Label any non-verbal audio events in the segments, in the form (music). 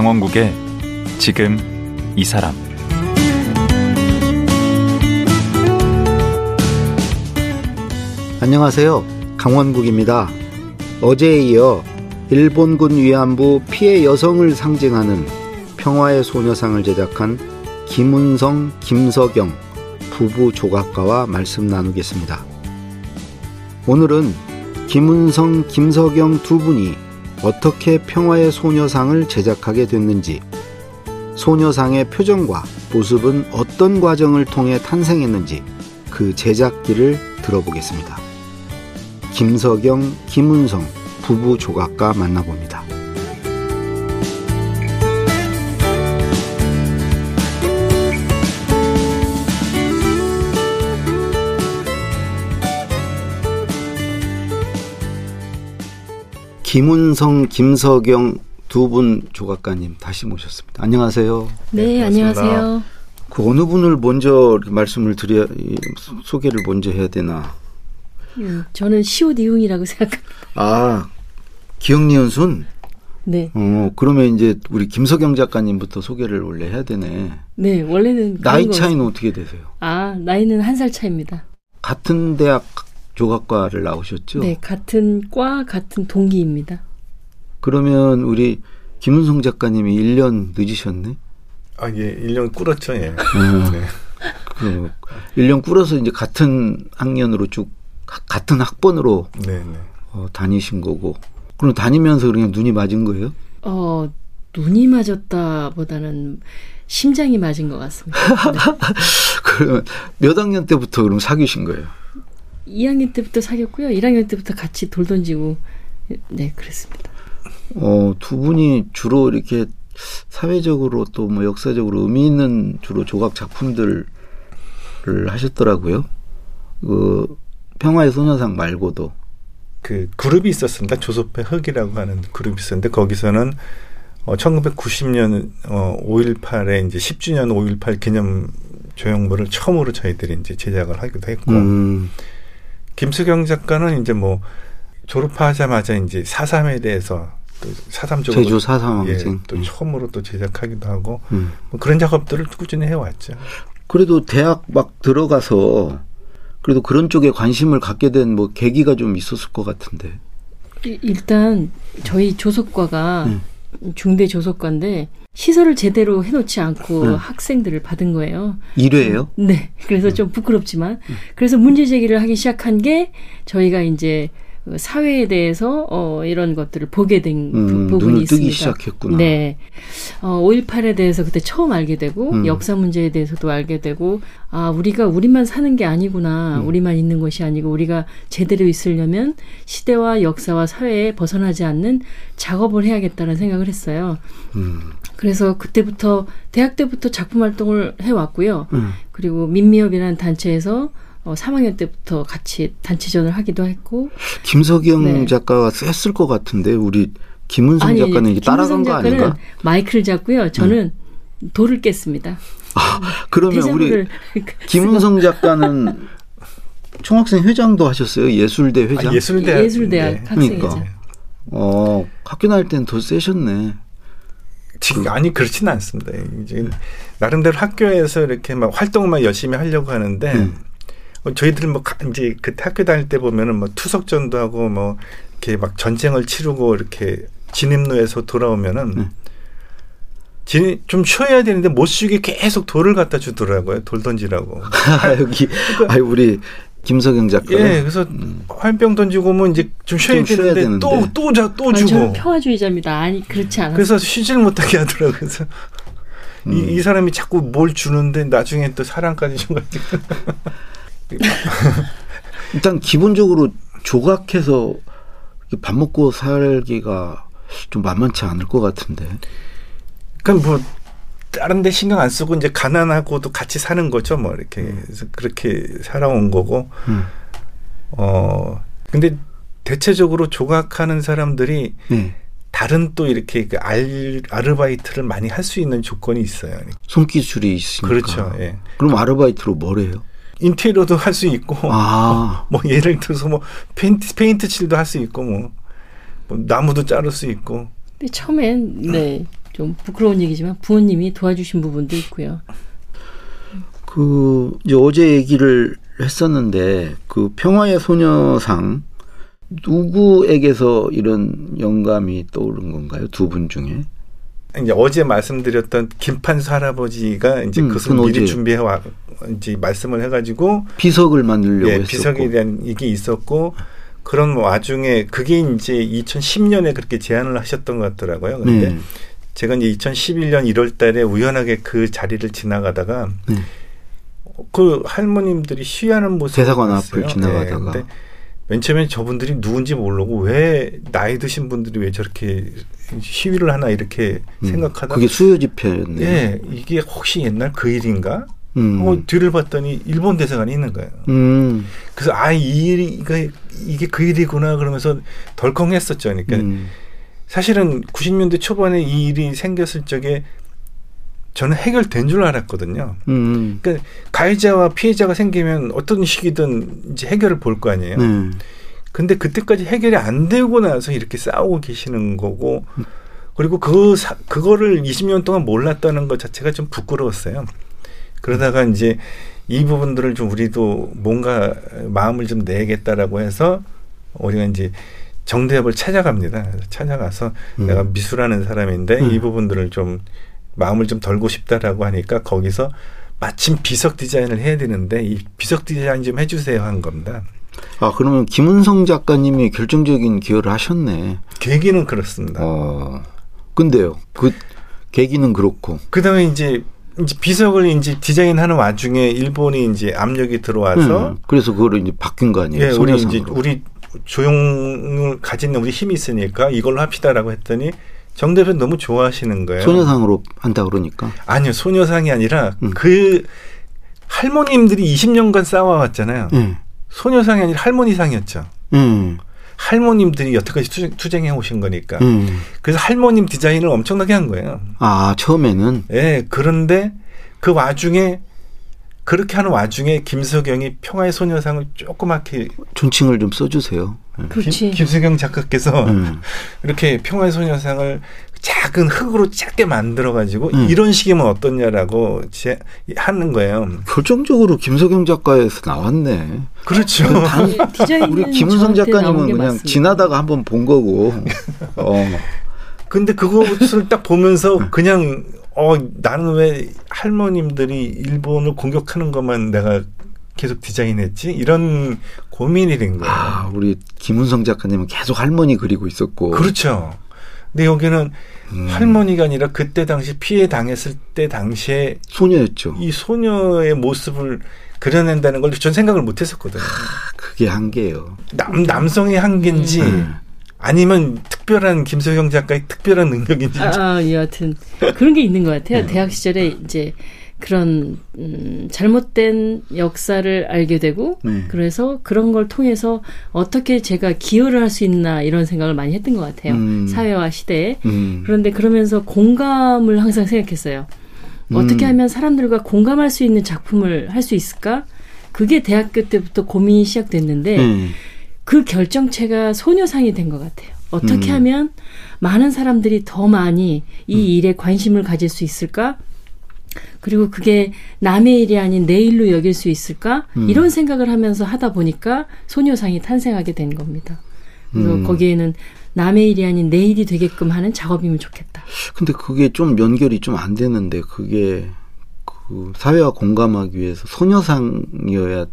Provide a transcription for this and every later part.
강원국의 지금 이 사람 안녕하세요. 강원국입니다. 어제에 이어 일본군 위안부 피해 여성을 상징하는 평화의 소녀상을 제작한 김은성, 김석영 부부 조각가와 말씀 나누겠습니다. 오늘은 김은성, 김석영 두 분이 어떻게 평화의 소녀상을 제작하게 됐는지, 소녀상의 표정과 모습은 어떤 과정을 통해 탄생했는지 그 제작기를 들어보겠습니다. 김석영, 김은성 부부 조각가 만나봅니다. 김은성, 김석영 두분 조각가님 다시 모셨습니다. 안녕하세요. 네, 네 안녕하세요. 그 어느 분을 먼저 말씀을 드려야 소개를 먼저 해야 되나? 음, 저는 시옷 이웅이라고 생각합니다. 아, 기억니은 순? 네. 어, 그러면 이제 우리 김석영 작가님부터 소개를 원래 해야 되네. 네, 원래는 나이 차이는 거였어요. 어떻게 되세요? 아, 나이는 한 살 차입니다. 같은 대학 조각과를 나오셨죠? 네, 같은 과 같은 동기입니다. 그러면 우리 김은성 작가님이 1년 늦으셨네? 아, 예, 1년 꿇었죠, 예. 음. 네. 그 1년 꿇어서 이제 같은 학년으로 쭉 가- 같은 학번으로 네, 네. 어, 다니신 거고. 그럼 다니면서 그냥 눈이 맞은 거예요? 어, 눈이 맞았다 보다는 심장이 맞은 것 같습니다. (laughs) 네. 그러면 몇 학년 때부터 그럼 사귀신 거예요? 2학년 때부터 사귀었고요. 1학년 때부터 같이 돌 던지고 네, 그랬습니다. 어, 두 분이 주로 이렇게 사회적으로 또 뭐 역사적으로 의미 있는 주로 조각 작품들을 하셨더라고요. 그 평화의 소녀상 말고도 그 그룹이 있었습니다. 조섭회 흑이라고 하는 그룹이 있었는데 거기서는 어 1990년 어 5.18에 이제 10주년 5.18 기념 조형물을 처음으로 저희들이 이제 제작을 하기도 했고 음, 김수경 작가는 이제 뭐 졸업하자마자 이제 사삼에 대해서 또 사삼 쪽으로 제주 사삼 예. 또 음. 처음으로 또 제작하기도 하고 음. 뭐 그런 작업들을 꾸준히 해왔죠. 그래도 대학 막 들어가서 그래도 그런 쪽에 관심을 갖게 된 뭐 계기가 좀 있었을 것 같은데. 이- 일단 저희 조속과가 음. 중대 조속과인데 시설을 제대로 해놓지 않고 음. 학생들을 받은 거예요. 일회예요? 네. 그래서 좀 부끄럽지만 그래서 문제 제기를 하기 시작한 게 저희가 이제 그 사회에 대해서 어 이런 것들을 보게 된 음, 부- 부분이 있습니다. 시작했구나. 네. 어 5.18에 대해서 그때 처음 알게 되고 음. 역사 문제에 대해서도 알게 되고 아 우리가 우리만 사는 게 아니구나. 음. 우리만 있는 것이 아니고 우리가 제대로 있으려면 시대와 역사와 사회에 벗어나지 않는 작업을 해야겠다는 생각을 했어요. 음. 그래서 그때부터 대학 때부터 작품 활동을 해왔고요. 음. 그리고 민미협이라는 단체에서 어, 3학년 때부터 같이 단체전을 하기도 했고 김석영 네. 작가가 셌을 것 같은데 우리 김은성 아니, 작가는 이게 따라간 김은성 거 작가는 아닌가? 마이크를 잡고요. 저는 돌을 깼습니다. 그러면 우리 (laughs) 김은성 작가는 총학생 회장도 하셨어요. 예술대 회장. 아, 예술대학 예술대학 네. 학생회장. 그러니까. 어, 학교 다닐 때는 더 세셨네. 지금 아니 그렇지는 않습니다. 이제 나름대로 학교에서 이렇게 막 활동만 열심히 하려고 하는데 음. 어, 저희들은 뭐 가- 이제 그때 학교 다닐 때 보면은 뭐 투석전도 하고 뭐 이렇게 막 전쟁을 치르고 이렇게 진입로에서 돌아오면은 음. 진, 좀 쉬어야 되는데 못 쉬게 계속 돌을 갖다 주더라고요. 돌 던지라고. (laughs) 여기, 아 우리 김석영 작가. 예, 그래서 화염병 던지고 오면 이제 좀 쉬어야 좀 쉬어야 되는데 되는데. 또또자또 아니, 저는 주고. 평화주의자입니다. 아니 그렇지 않아요. 그래서 쉬질 못하게 하더라고요. 그래서 음. 이, 이 사람이 자꾸 뭘 주는데 나중에 또 사랑까지 줘가지고. (laughs) (laughs) 일단 기본적으로 조각해서 밥 먹고 살기가 좀 만만치 않을 것 같은데. 그럼 뭐 다른 데 신경 안 쓰고 이제 가난하고도 같이 사는 거죠. 뭐 이렇게 그래서 그렇게 살아온 거고. 음. 어 근데 대체적으로 조각하는 사람들이 네. 다른 또 이렇게 그 알, 아르바이트를 많이 할 수 있는 조건이 있어요. 손기술이 있으니까. 그렇죠. 예. 그럼 아르바이트로 뭘 해요? 인테리어도 할 수 있고 아, (laughs) 뭐 예를 들어서 뭐 페인트 페인트 칠도 할 수 있고 뭐, 뭐 나무도 자를 수 있고 근데 처음엔 네좀 부끄러운 얘기지만 부모님이 도와주신 부분도 있고요. 그 이제 어제 얘기를 했었는데 그 평화의 소녀상 누구에게서 이런 영감이 떠오른 건가요? 두 분 중에? 이제 어제 말씀드렸던 김판수 할아버지가 이제 음, 그것을 미리. 준비해 와 이제 말씀을 해가지고 비석을 만들려고 예, 했었고. 비석에 대한 이게 있었고 그런 와중에 그게 이제 2010년에 그렇게 제안을 하셨던 것 같더라고요. 근데 네. 제가 이제 2011년 1월 달에 우연하게 그 자리를 지나가다가 네. 그 할머님들이 시위하는 모습을 대사관. 앞을 지나가다가. 네, 맨 처음에 저분들이 누군지 모르고 왜 나이 드신 분들이 왜 저렇게 시위를 하나 이렇게 음, 생각하다 그게 수요 집회였네요. 예, 이게 혹시 옛날 그 일인가? 음. 하고 뒤를 봤더니 일본 대사관이 있는 거예요. 음. 그래서 아, 이 일이 이게, 이게 그 일이구나 그러면서 덜컹했었죠. 그러니까 음. 사실은 90년대 초반에 이 일이 생겼을 적에 저는 해결된 줄 알았거든요. 음. 그러니까 가해자와 피해자가 생기면 어떤 식이든 이제 해결을 볼 거 아니에요. 네. 근데 그때까지 해결이 안 되고 나서 이렇게 싸우고 계시는 거고 그리고 그 사, 그거를 20년 동안 몰랐다는 것 자체가 좀 부끄러웠어요. 그러다가 이제 이 부분들을 좀 우리도 뭔가 마음을 좀 내겠다라고 해서 우리가 이제 정대협을 찾아갑니다. 찾아가서 음. 내가 미술하는 사람인데 음. 이 부분들을 좀 마음을 좀 덜고 싶다라고 하니까 거기서 마침 비석 디자인을 해야 되는데 이 비석 디자인 좀 해주세요 한 겁니다. 아 그러면 김은성 작가님이 결정적인 기여를 하셨네. 계기는 그렇습니다. 어. 근데요. 그 계기는 그렇고. 그다음에 이제 이제 비석을 이제 디자인하는 와중에 일본이 이제 압력이 들어와서 음, 그래서 그거를 이제 바뀐 거 아니에요? 예, 우리 이제. 우리 조용을 가진 우리 힘이 있으니까 이걸로 합시다라고 했더니 정 대표 너무 좋아하시는 거예요. 소녀상으로 한다 그러니까. 아니요, 소녀상이 아니라 음. 그 할머님들이 20년간 싸워왔잖아요. 예. 소녀상이 아니라 할머니상이었죠. 음. 할머님들이 여태까지 투쟁, 투쟁해 오신 거니까. 음. 그래서 할머님 디자인을 엄청나게 한 거예요. 아 처음에는 예, 그런데 그 와중에 그렇게 하는 와중에 김석영이 평화의 소녀상을 조그맣게 존칭을 좀 써주세요. 예. 그렇지. 김, 김석영 작가께서 음. (laughs) 이렇게 평화의 소녀상을 작은 흙으로 작게 만들어 가지고 음. 이런 식이면 어떻냐라고 제, 하는 거예요. 결정적으로 김석영 작가에서 나왔네. 그렇죠. 단, 예, 디자인은 우리 김은성 작가님은 게 그냥 맞습니다. 지나다가 한번 본 거고. (laughs) 어. 근데 그것을 딱 보면서 그냥 어 나는 왜 할머님들이 일본을 공격하는 것만 내가 계속 디자인했지 이런 고민이 된 거예요. 아, 우리 김은성 작가님은 계속 할머니 그리고 있었고. 그렇죠. 근데 여기는 음. 할머니가 아니라 그때 당시 피해 당했을 때 당시에 소녀였죠. 이 소녀의 모습을 그려낸다는 걸 전 생각을 못 했었거든요. 그게 한계예요. 남, 남성의 한계인지 음. 아니면 특별한 김소경 작가의 특별한 능력인지. 아, 아, 여하튼 그런 게 있는 것 같아요. 네. 대학 시절에 이제 그런 음, 잘못된 역사를 알게 되고 네. 그래서 그런 걸 통해서 어떻게 제가 기여를 할 수 있나 이런 생각을 많이 했던 것 같아요. 음. 사회와 시대에. 음. 그런데 그러면서 공감을 항상 생각했어요. 어떻게 음. 하면 사람들과 공감할 수 있는 작품을 할 수 있을까? 그게 대학교 때부터 고민이 시작됐는데 네. 그 결정체가 소녀상이 된 것 같아요. 어떻게 음. 하면 많은 사람들이 더 많이 이 일에 관심을 가질 수 있을까? 그리고 그게 남의 일이 아닌 내 일로 여길 수 있을까? 음. 이런 생각을 하면서 하다 보니까 소녀상이 탄생하게 된 겁니다. 그래서 음. 거기에는 남의 일이 아닌 내 일이 되게끔 하는 작업이면 좋겠다. 근데 그게 좀 연결이 좀 안 되는데 그게 그 사회와 공감하기 위해서 소녀상이어야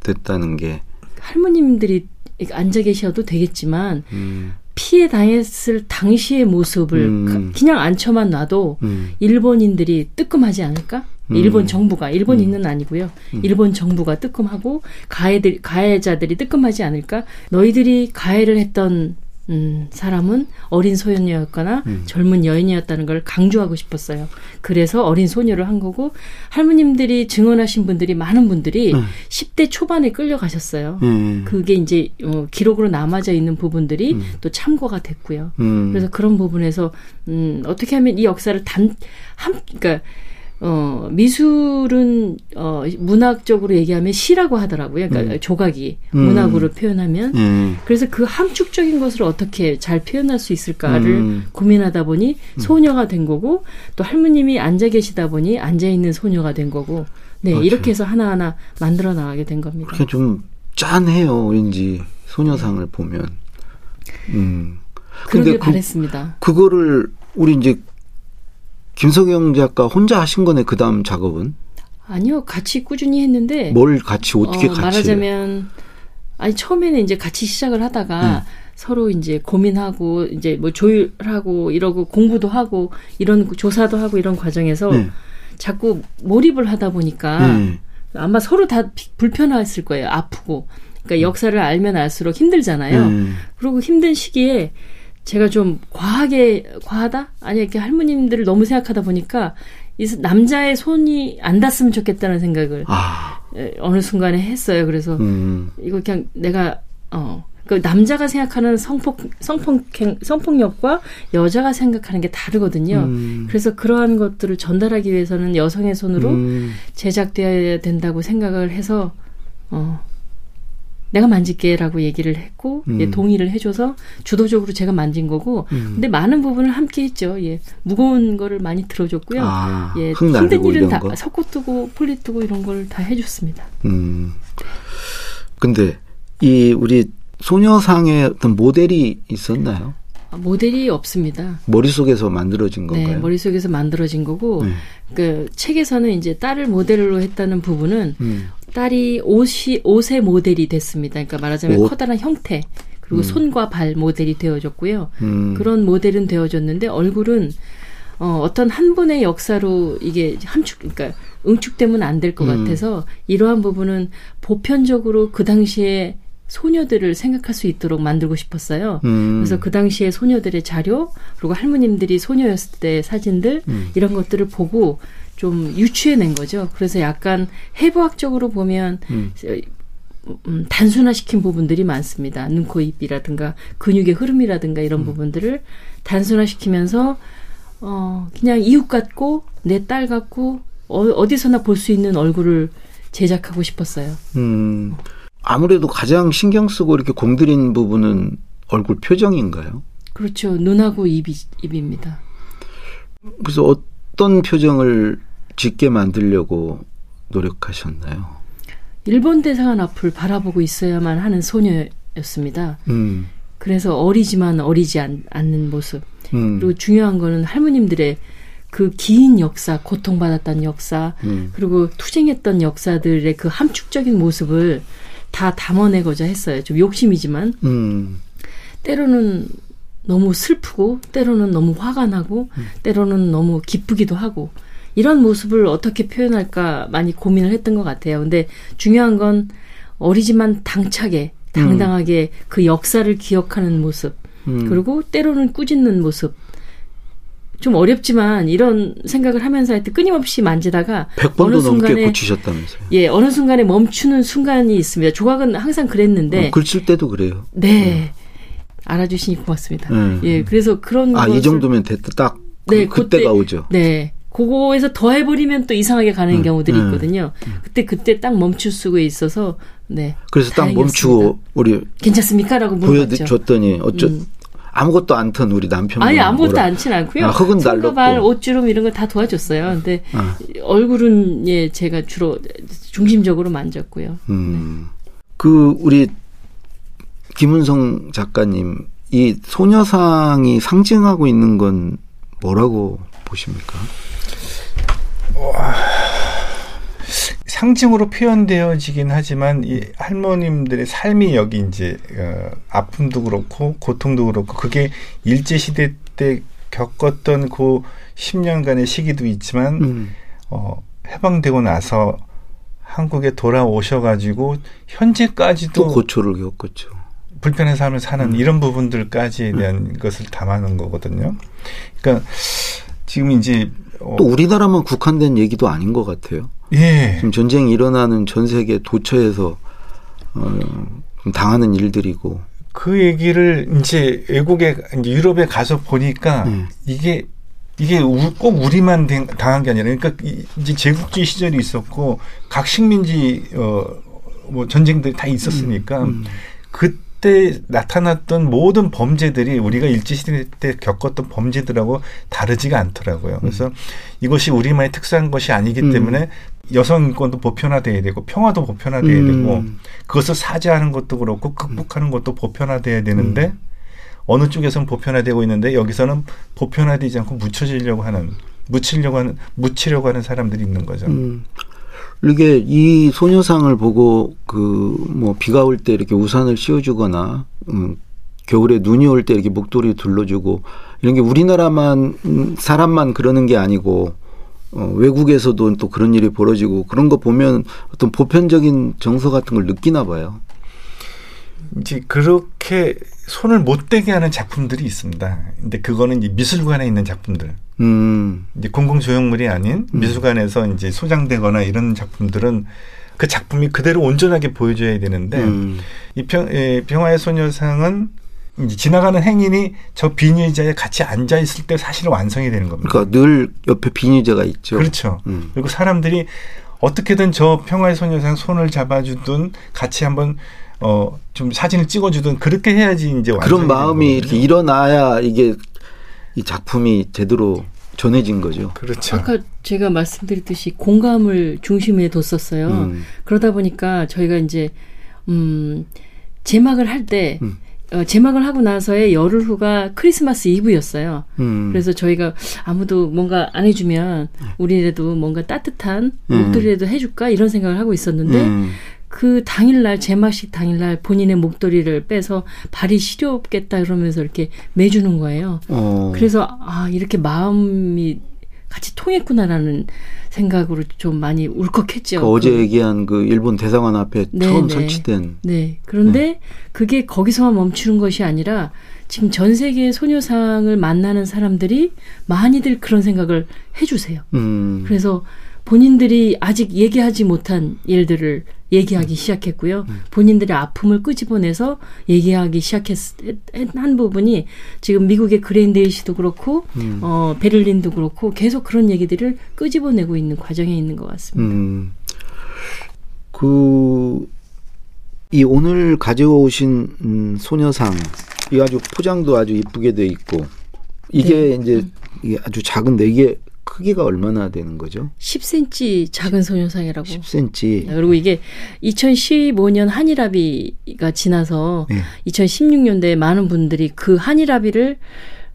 됐다는 게 할머님들이 앉아 계셔도 되겠지만 음, 피해 당했을 당시의 모습을 음. 가- 그냥 앉혀만 놔도 음, 일본인들이 뜨끔하지 않을까? 음. 일본 정부가 일본인은 아니고요. 일본 정부가 뜨끔하고 가해들 가해자들이 뜨끔하지 않을까? 너희들이 가해를 했던 음, 사람은 어린 소년이었거나 음. 젊은 여인이었다는 걸 강조하고 싶었어요. 그래서 어린 소녀를 한 거고 할머님들이 증언하신 분들이 많은 분들이 음. 10대 초반에 끌려가셨어요. 예. 그게 이제 어, 기록으로 남아져 있는 부분들이 음. 또 참고가 됐고요. 음, 그래서 그런 부분에서 음, 어떻게 하면 이 역사를 단한 그러니까 어, 미술은, 어, 문학적으로 얘기하면 시라고 하더라고요. 그러니까 음. 조각이 음. 문학으로 표현하면. 예. 그래서 그 함축적인 것을 어떻게 잘 표현할 수 있을까를 음. 고민하다 보니 소녀가 된 거고 또 할머님이 앉아 계시다 보니 앉아 있는 소녀가 된 거고 네 맞아요. 이렇게 해서 하나하나 만들어 나가게 된 겁니다. 그게 좀 짠해요, 왠지 소녀상을 보면. 음. 그러길 그, 바랬습니다. 그거를 우리 이제 김석영 작가 혼자 하신 거네, 그 다음 작업은. 아니요 같이 꾸준히 했는데 뭘 같이, 어떻게 어, 같이. 말하자면 아니 처음에는 이제 같이 시작을 하다가 음. 서로 이제 고민하고 이제 뭐 조율하고 이러고 공부도 하고 이런 조사도 하고 이런 과정에서 네. 자꾸 몰입을 하다 보니까 네. 아마 서로 다 비- 불편했을 거예요. 아프고. 그러니까 역사를 알면 알수록 힘들잖아요. 음. 그리고 힘든 시기에 제가 좀 과하게 과하다? 아니 이렇게 할머님들을 너무 생각하다 보니까 이 남자의 손이 안 닿았으면 좋겠다는 생각을 아, 에, 어느 순간에 했어요. 그래서 음. 이거 그냥 내가 어. 그 남자가 생각하는 성폭 성폭 성폭력과 여자가 생각하는 게 다르거든요. 음. 그래서 그러한 것들을 전달하기 위해서는 여성의 손으로 음. 제작되어야 된다고 생각을 해서 어 내가 만질게라고 얘기를 했고 음. 예, 동의를 해줘서 주도적으로 제가 만진 거고 음. 근데 많은 부분을 함께 했죠. 예, 무거운 거를 많이 들어줬고요. 아, 예, 흙 힘든 일은 다 거. 석고 뜨고 폴리 뜨고 이런 걸 다 해줬습니다. 음. 근데 이 우리 소녀상에 어떤 모델이 있었나요? 아, 모델이 없습니다. 머릿속에서 만들어진 건가요? 네, 머릿속에서 만들어진 거고 네. 그 책에서는 이제 딸을 모델로 했다는 부분은 음. 딸이 옷이 옷의 모델이 됐습니다. 그러니까 말하자면 옷? 커다란 형태 그리고 손과 발 모델이 되어졌고요. 음. 그런 모델은 되어졌는데 얼굴은 어, 어떤 한 분의 역사로 이게 함축 그러니까 응축되면 안 될것 음. 같아서 이러한 부분은 보편적으로 그 당시에 소녀들을 생각할 수 있도록 만들고 싶었어요. 음. 그래서 그 당시에 소녀들의 자료 그리고 할머님들이 소녀였을 때 사진들 음. 이런 것들을 보고 좀 유추해낸 거죠. 그래서 약간 해부학적으로 보면 음. 음, 단순화시킨 부분들이 많습니다. 눈, 코, 입이라든가 근육의 흐름이라든가 음. 이런 부분들을 단순화시키면서 어 그냥 이웃 같고 내 딸 같고 어, 어디서나 볼 수 있는 얼굴을 제작하고 싶었어요. 음. 아무래도 가장 신경 쓰고 이렇게 공들인 부분은 얼굴 표정인가요? 그렇죠. 눈하고 입이 입입니다. 그래서 어떤 표정을 짓게 만들려고 노력하셨나요? 일본 대사관 앞을 바라보고 있어야만 하는 소녀였습니다. 음. 그래서 어리지만 어리지 않, 않는 모습. 음. 그리고 중요한 거는 할머님들의 그 긴 역사, 고통받았던 역사, 음. 그리고 투쟁했던 역사들의 그 함축적인 모습을 다 담아내고자 했어요. 좀 욕심이지만 음. 때로는 너무 슬프고 때로는 너무 화가 나고 때로는 너무 기쁘기도 하고 이런 모습을 어떻게 표현할까 많이 고민을 했던 것 같아요. 근데 중요한 건 어리지만 당차게 당당하게 그 역사를 기억하는 모습 음. 그리고 때로는 꾸짖는 모습 좀 어렵지만 이런 생각을 하면서 하여튼 끊임없이 만지다가 100번도 어느 넘게 순간에 고치셨다면서요. 예 어느 순간에 멈추는 순간이 있습니다. 조각은 항상 그랬는데 어, 글쓸 때도 그래요. 네. 알아주시니 고맙습니다. 음. 예, 그래서 그런 아, 이 정도면 됐다. 딱 그, 네, 그때가 그때- 오죠. 네. 그거에서 더 해버리면 또 이상하게 가는 음, 경우들이 음, 있거든요. 그때 그때 딱 멈출 수가 있어서 네 그래서 딱 다행이었습니다. 멈추고 우리 괜찮습니까라고 물어봤죠. 보여줬더니 어쩌 음. 아무것도 안 턴 우리 남편 아니 아무것도 않진 않고요. 아, 흙은 날렸고. 발, 옷주름 이런 거 다 도와줬어요. 근데 아. 얼굴은 예 제가 주로 중심적으로 만졌고요. 음. 그 우리 김은성 작가님 이 소녀상이 상징하고 있는 건 뭐라고 보십니까? 상징으로 표현되어지긴 하지만 이 할머님들의 삶이 여기 이제 어, 아픔도 그렇고 고통도 그렇고 그게 일제 시대 때 겪었던 그 10년간의 시기도 있지만 음. 어, 해방되고 나서 한국에 돌아오셔가지고 또 현재까지도 고초를 겪었죠. 불편한 삶을 사는 음. 이런 부분들까지에 대한 것을 담아놓은 거거든요. 그러니까 지금 이제 어, 또 우리나라만 국한된 얘기도 아닌 것 같아요. 예 지금 전쟁이 일어나는 전 세계 도처에서 어, 좀 당하는 일들이고 그 얘기를 이제 외국에 이제 유럽에 가서 보니까 음. 이게 이게 우- 꼭 우리만 된- 당한 게 아니라 그러니까 이- 이제 제국주의 시절이 있었고 각 식민지 어뭐 전쟁들이 다 있었으니까 음. 그 때 나타났던 모든 범죄들이 우리가 일제시대 때 겪었던 범죄들하고 다르지가 않더라고요. 그래서 이것이 우리만의 특수한 것이 아니기 음. 때문에 여성 인권도 보편화돼야 되고 평화도 보편화돼야 음. 되고 그것을 사죄하는 것도 그렇고 극복하는 것도 보편화돼야 되는데 어느 쪽에서는 보편화되고 있는데 여기서는 보편화되지 않고 묻혀지려고 하는 묻히려고 하는 묻히려고 하는 사람들이 있는 거죠. 음. 이게 이 소녀상을 보고 그 뭐 비가 올 때 이렇게 우산을 씌워주거나 음, 겨울에 눈이 올 때 이렇게 목도리 둘러주고 이런 게 우리나라만 음, 사람만 그러는 게 아니고 어, 외국에서도 또 그런 일이 벌어지고 그런 거 보면 어떤 보편적인 정서 같은 걸 느끼나 봐요. 이제 그렇게 손을 못 대게 하는 작품들이 있습니다. 근데 그거는 이제 미술관에 있는 작품들. 음, 이제 공공 조형물이 아닌 미술관에서 이제 소장되거나 이런 작품들은 그 작품이 그대로 온전하게 보여줘야 되는데 음, 이 평, 에, 평화의 소녀상은 지나가는 행인이 저 비닐자에 같이 앉아 있을 때 사실 완성이 되는 겁니다. 그러니까 늘 옆에 비니제가 있죠. 그렇죠. 음. 그리고 사람들이 어떻게든 저 평화의 소녀상 손을 잡아주든 같이 한번 어 좀 사진을 찍어주든 그렇게 해야지 이제 그런 마음이 이렇게 거거든요. 일어나야 이게 이 작품이 제대로 전해진 거죠. 그렇죠. 아까 제가 말씀드렸듯이 공감을 중심에 뒀었어요. 음. 그러다 보니까 저희가 이제 음 제막을 할때 음. 어, 제막을 하고 나서의 열흘 후가 크리스마스 이브였어요. 음. 그래서 저희가 아무도 뭔가 안 해주면 우리라도 뭔가 따뜻한 음. 목도리라도 해줄까 이런 생각을 하고 있었는데 음. 그 당일날 제막식 당일날 본인의 목도리를 빼서 발이 시렵겠다 그러면서 이렇게 매주는 거예요. 어. 그래서 아 이렇게 마음이 같이 통했구나라는 생각으로 좀 많이 울컥했죠. 그 어제 그- 얘기한 그 일본 대사관 앞에 네, 처음 네. 설치된 네. 그런데 그게 거기서만 멈추는 것이 아니라 지금 전 세계의 소녀상을 만나는 사람들이 많이들 그런 생각을 해주세요. 음. 그래서 본인들이 아직 얘기하지 못한 일들을 얘기하기 시작했고요. 본인들의 아픔을 끄집어내서 얘기하기 시작한 부분이 지금 미국의 그랜데이시도 그렇고 음. 어, 베를린도 그렇고 계속 그런 얘기들을 끄집어내고 있는 과정에 있는 것 같습니다. 음. 그, 이 오늘 가져오신 음, 소녀상, 이 아주 포장도 아주 이쁘게 돼 있고, 이게 네. 이제 이게 아주 작은데 이게 크기가 얼마나 되는 거죠? 10cm 작은 소녀상이라고. 10cm. 그리고 이게 2015년 한일합의가 지나서 네. 2016년도에 많은 분들이 그 한일합의를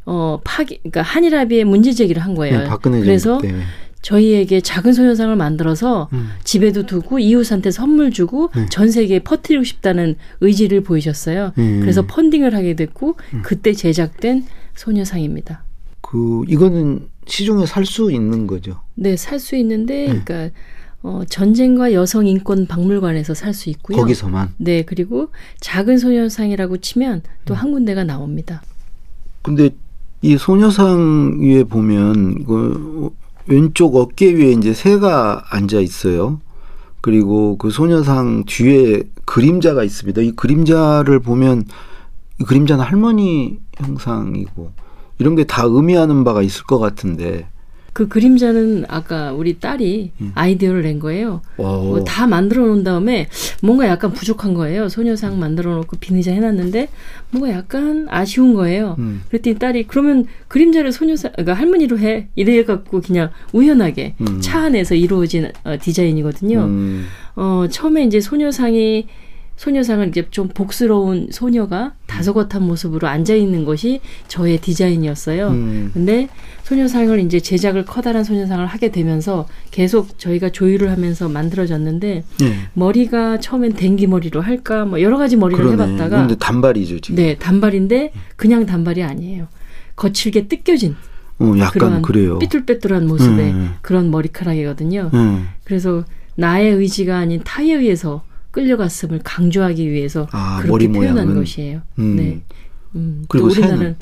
어 파기 그러니까 한일합의에 문제 제기를 한 거예요. 네, 박근혜 그래서 정부 때. 저희에게 작은 소녀상을 만들어서 음. 집에도 두고 이웃한테 선물 주고 네. 전 세계에 퍼뜨리고 싶다는 의지를 보이셨어요. 음. 그래서 펀딩을 하게 됐고 그때 제작된 소녀상입니다. 그 이거는 시중에 살 수 있는 거죠. 네, 살 수 있는데 네. 그러니까 어, 전쟁과 여성 인권 박물관에서 살 수 있고요. 거기서만. 네, 그리고 작은 소녀상이라고 치면 또 음. 한 군데가 나옵니다. 근데 이 소녀상 위에 보면 그 왼쪽 어깨 위에 이제 새가 앉아 있어요. 그리고 그 소녀상 뒤에 그림자가 있습니다. 이 그림자를 보면 이 그림자는 할머니 형상이고 이런 게 다 의미하는 바가 있을 것 같은데. 그 그림자는 아까 우리 딸이 음. 아이디어를 낸 거예요. 와. 뭐다 만들어 놓은 다음에 뭔가 약간 부족한 거예요. 소녀상 만들어 놓고 비니자 해놨는데 뭔가 약간 아쉬운 거예요. 음. 그랬더니 딸이 그러면 그림자를 소녀상, 그러니까 할머니로 해 이래갖고 그냥 우연하게 음. 차 안에서 이루어진 어, 디자인이거든요. 음. 어, 처음에 이제 소녀상이 소녀상을 이제 좀 복스러운 소녀가 다소곳한 모습으로 앉아 있는 것이 저의 디자인이었어요. 음. 근데 소녀상을 이제 제작을 커다란 소녀상을 하게 되면서 계속 저희가 조율을 하면서 만들어졌는데 네. 머리가 처음엔 댕기 머리로 할까 뭐 여러 가지 머리를 그러네. 해봤다가 근데 단발이죠 지금. 네 단발인데 그냥 단발이 아니에요. 거칠게 뜯겨진 어, 약간 그래요. 삐뚤빼뚤한 모습의 음. 그런 머리카락이거든요. 음. 그래서 나의 의지가 아닌 타에 의해서 끌려갔음을 강조하기 위해서 아, 그렇게 표현한 모양은. 것이에요. 음. 네. 음, 또 그리고 우리나라는?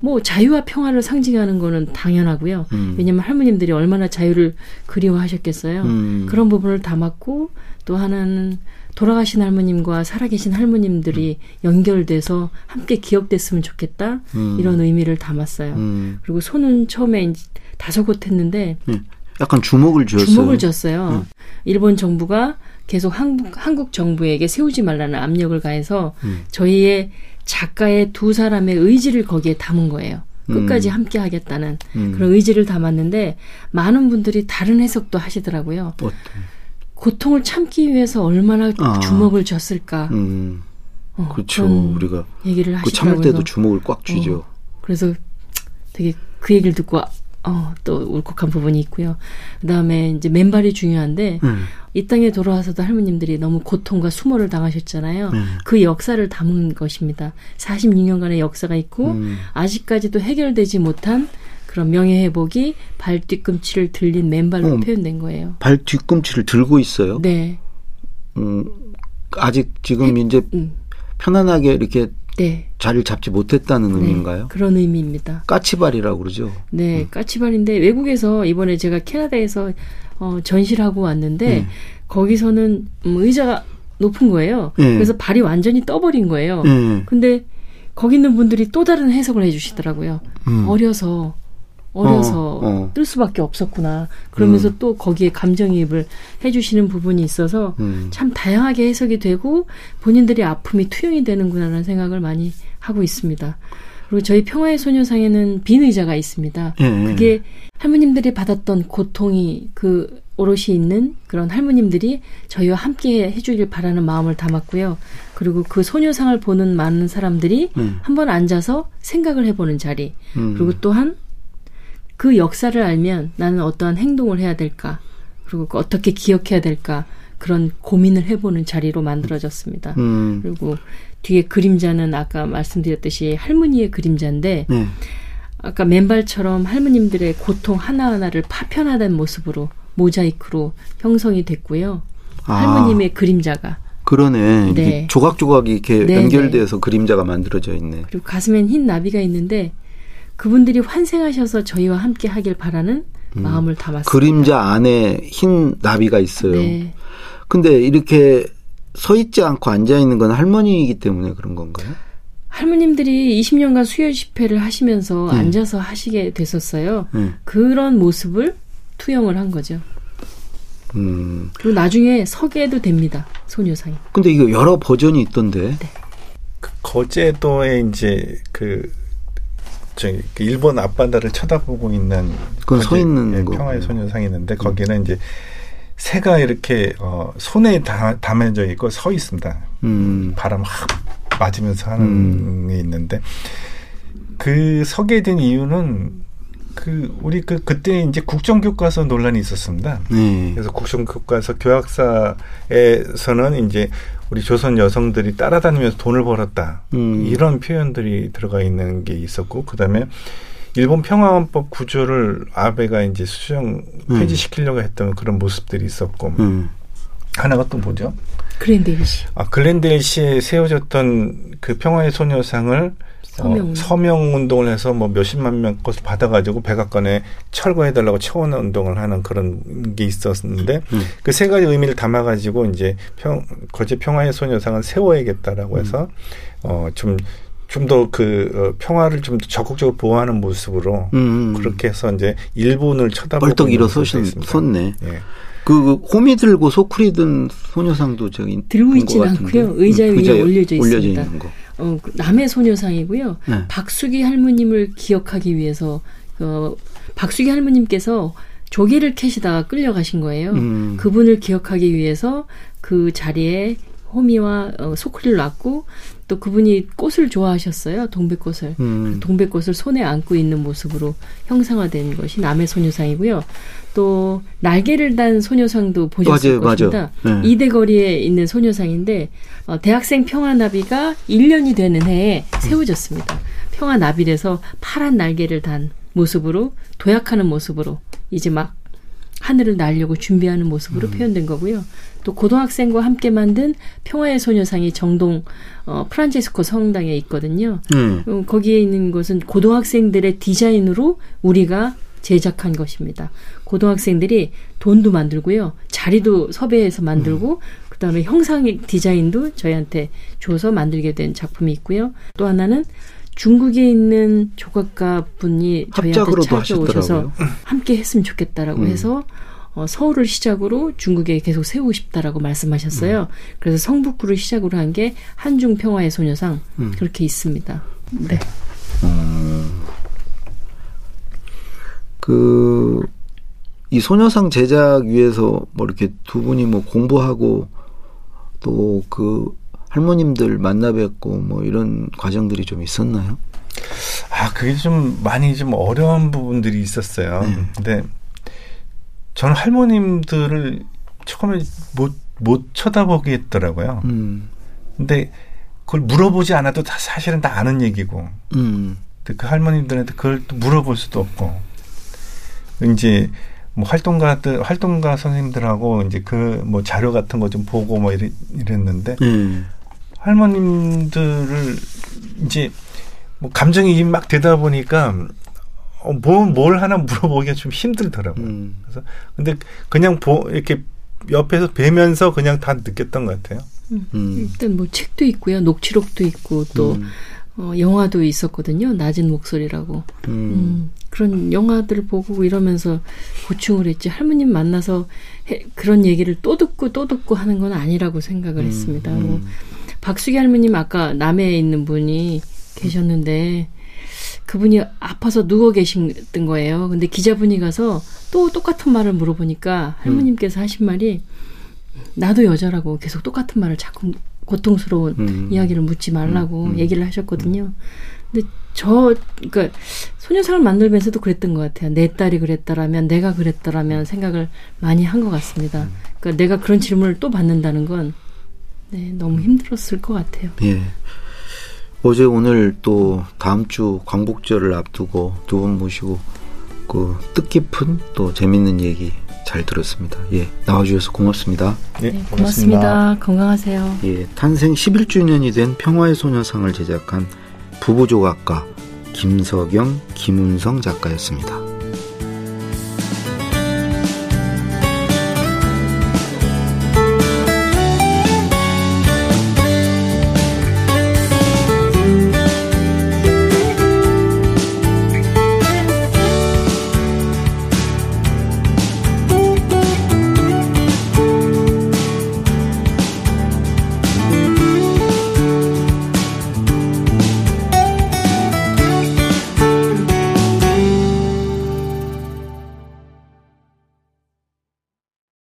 뭐 자유와 평화를 상징하는 거는 당연하고요. 음. 왜냐면 할머님들이 얼마나 자유를 그리워하셨겠어요. 음. 그런 부분을 담았고 또 하나는 돌아가신 할머님과 살아계신 할머님들이 연결돼서 함께 기억됐으면 좋겠다 음. 이런 의미를 담았어요. 음. 그리고 손은 처음에 다섯 곳 했는데 예. 약간 주목을 주었어요. 주목을 줬어요. 음. 일본 정부가 계속 한국, 한국 정부에게 세우지 말라는 압력을 가해서 음. 저희의 작가의 두 사람의 의지를 거기에 담은 거예요. 끝까지 음. 함께 하겠다는 음. 그런 의지를 담았는데 많은 분들이 다른 해석도 하시더라고요. 어떤? 고통을 참기 위해서 얼마나 아. 주먹을 줬을까. 음. 어, 그렇죠. 우리가 얘기를 그 참을 하시더라고요. 때도 주목을 꽉 쥐죠. 어, 그래서 되게 그 얘기를 듣고 어, 또 울컥한 부분이 있고요. 그 다음에 이제 맨발이 중요한데 음. 이 땅에 돌아와서도 할머님들이 너무 고통과 수모를 당하셨잖아요. 네. 그 역사를 담은 것입니다. 46년간의 역사가 있고 음. 아직까지도 해결되지 못한 그런 명예회복이 발 뒤꿈치를 들린 맨발로 어. 표현된 거예요. 발 뒤꿈치를 들고 있어요. 네, 음, 아직 지금 이제 음, 편안하게 이렇게 네, 자리를 잡지 못했다는 네, 의미인가요? 그런 의미입니다. 까치발이라고 그러죠. 네, 까치발인데 외국에서 이번에 제가 캐나다에서 어, 전시를 하고 왔는데 음. 거기서는 음, 의자가 높은 거예요. 예. 그래서 발이 완전히 떠버린 거예요. 예. 근데 거기 있는 분들이 또 다른 해석을 해주시더라고요. 음. 어려서 어려서 어, 어. 뜰 수밖에 없었구나. 그러면서 음. 또 거기에 감정이입을 해주시는 부분이 있어서 음. 참 다양하게 해석이 되고 본인들의 아픔이 투영이 되는구나라는 생각을 많이 하고 있습니다. 그리고 저희 평화의 소녀상에는 빈 의자가 있습니다. 예. 그게 할머님들이 받았던 고통이 그 오롯이 있는 그런 할머님들이 저희와 함께 해주길 바라는 마음을 담았고요. 그리고 그 소녀상을 보는 많은 사람들이 음. 한번 앉아서 생각을 해보는 자리. 음. 그리고 또한 그 역사를 알면 나는 어떠한 행동을 해야 될까. 그리고 그 어떻게 기억해야 될까. 그런 고민을 해보는 자리로 만들어졌습니다. 음. 그리고 뒤에 그림자는 아까 말씀드렸듯이 할머니의 그림자인데 네. 아까 맨발처럼 할머님들의 고통 하나하나를 파편화된 모습으로 모자이크로 형성이 됐고요. 아. 할머님의 그림자가 그러네. 네. 조각조각 이렇게 네, 연결돼서 그림자가 만들어져 있네. 그리고 가슴엔 흰 나비가 있는데 그분들이 환생하셔서 저희와 함께 하길 바라는 마음을 담았습니다. 음. 그림자 안에 흰 나비가 있어요. 네. 근데 이렇게 서 있지 않고 앉아 있는 건 할머니이기 때문에 그런 건가요? 할머님들이 20년간 수요 집회를 하시면서 네. 앉아서 하시게 됐었어요. 네. 그런 모습을 투영을 한 거죠. 음. 그리고 나중에 서게 해도 됩니다. 소녀상이. 근데 이거 여러 버전이 있던데. 그 거제도에 이제 그 저기 그 일본 앞바다를 쳐다보고 있는 그건 서 거제- 있는 예. 평화의 소녀상이 있는데 거기는 이제 새가 이렇게 어 손에 다, 담아져 있고 서 있습니다. 음. 바람 확 맞으면서 하는 음. 게 있는데 그 서게 된 이유는 그 우리 그 그때 이제 국정교과서 논란이 있었습니다. 네. 그래서 국정교과서 교학사에서는 이제 우리 조선 여성들이 따라다니면서 돈을 벌었다 음. 이런 표현들이 들어가 있는 게 있었고 그다음에 일본 평화헌법 구조를 아베가 이제 수정 음. 폐지시키려고 했던 그런 모습들이 있었고 음. 하나가 또 뭐죠? 그랜데이시. 아 글렌데일 시에 세워졌던 그 평화의 소녀상을 서명. 어, 서명 운동을 해서 뭐 몇십만 명 것을 받아가지고 백악관에 철거해달라고 청원 운동을 하는 그런 게 있었는데 음. 그세 가지 의미를 담아가지고 이제 평 거제 평화의 소녀상을 세워야겠다라고 해서 어 좀 좀더그 평화를 좀 더 적극적으로 보호하는 모습으로 음. 그렇게 해서 이제 일본을 쳐다보고 벌떡 있는 모습이 일어서신 있습니다. 섰네. 예. 그 호미 들고 소쿠리 든 소녀상도 저기 들고 있진 같은데. 않고요. 의자 음, 위에 올려져 있습니다. 있는 거. 어, 그 남의 소녀상이고요. 네. 박수기 할머님을 기억하기 위해서 어, 박수기 할머님께서 조개를 캐시다가 끌려가신 거예요. 음. 그분을 기억하기 위해서 그 자리에 호미와 어, 소쿠리를 놨고 또 그분이 꽃을 좋아하셨어요. 동백꽃을. 음. 동백꽃을 손에 안고 있는 모습으로 형상화된 것이 남의 소녀상이고요. 또 날개를 단 소녀상도 보셨을 맞아요, 것입니다. 맞아요. 네. 이대거리에 있는 소녀상인데 어, 대학생 평화나비가 1년이 되는 해에 세워졌습니다. 평화나비에서 파란 날개를 단 모습으로 도약하는 모습으로 이제 막 하늘을 날려고 준비하는 모습으로 표현된 거고요. 또 고등학생과 함께 만든 평화의 소녀상이 정동 어, 프란체스코 성당에 있거든요. 음. 어, 거기에 있는 것은 고등학생들의 디자인으로 우리가 제작한 것입니다. 고등학생들이 돈도 만들고요. 자리도 섭외해서 만들고 그다음에 형상 디자인도 저희한테 줘서 만들게 된 작품이 있고요. 또 하나는 중국에 있는 조각가 분이 저희한테 찾아오셔서. 함께 했으면 좋겠다라고 음. 해서 어, 서울을 시작으로 중국에 계속 세우고 싶다라고 말씀하셨어요. 음. 그래서 성북구를 시작으로 한 게 한중 평화의 소녀상 음. 그렇게 있습니다. 네. 그, 이 소녀상 제작 위해서 뭐 이렇게 두 분이 뭐 공부하고 또 그 할머님들 만나 뵙고 뭐 이런 과정들이 좀 있었나요? 아, 그게 좀 많이 좀 어려운 부분들이 있었어요. 네. 근데 저는 할머님들을 처음에 못, 못 쳐다보게 했더라고요. 음, 근데 그걸 물어보지 않아도 다 사실은 다 아는 얘기고. 음, 근데 그 할머님들한테 그걸 또 물어볼 수도 없고. 이제 뭐 활동가들, 활동가 선생님들하고 이제 그 뭐 자료 같은 거 좀 보고 뭐 이랬, 이랬는데 예, 할머님들을 이제 뭐 감정이 막 되다 보니까 어, 뭐, 뭘 하나 물어보기가 좀 힘들더라고요. 음, 그래서 근데 그냥 보 이렇게 옆에서 뵈면서 그냥 다 느꼈던 것 같아요. 음, 일단 뭐 책도 있고요. 녹취록도 있고 또 음, 어, 영화도 있었거든요. 낮은 목소리라고. 음, 음, 그런 영화들을 보고 이러면서 고충을 했지. 할머님 만나서 해- 그런 얘기를 또 듣고 또 듣고 하는 건 아니라고 생각을 했습니다. 뭐, 박수기 할머님 아까 남해에 있는 분이 계셨는데 그분이 아파서 누워 계셨던 거예요. 근데 기자분이 가서 또 똑같은 말을 물어보니까 할머님께서 하신 말이 나도 여자라고 계속 똑같은 말을 자꾸 고통스러운 음. 이야기를 묻지 말라고 음, 음. 얘기를 하셨거든요. 근데 저 그러니까 소녀상을 만들면서도 그랬던 것 같아요. 내 딸이 그랬다라면 내가 그랬다라면 생각을 많이 한 것 같습니다. 그러니까 내가 그런 질문을 또 받는다는 건 네, 너무 힘들었을 것 같아요. 예. 어제 오늘 또 다음 주 광복절을 앞두고 두 분 모시고 그 뜻깊은 또 재밌는 얘기 잘 들었습니다. 예, 나와주셔서 고맙습니다. 네, 네, 고맙습니다. 건강하세요. 예, 탄생 11주년이 된 평화의 소녀상을 제작한 부부조각가 김석영, 김은성 작가였습니다.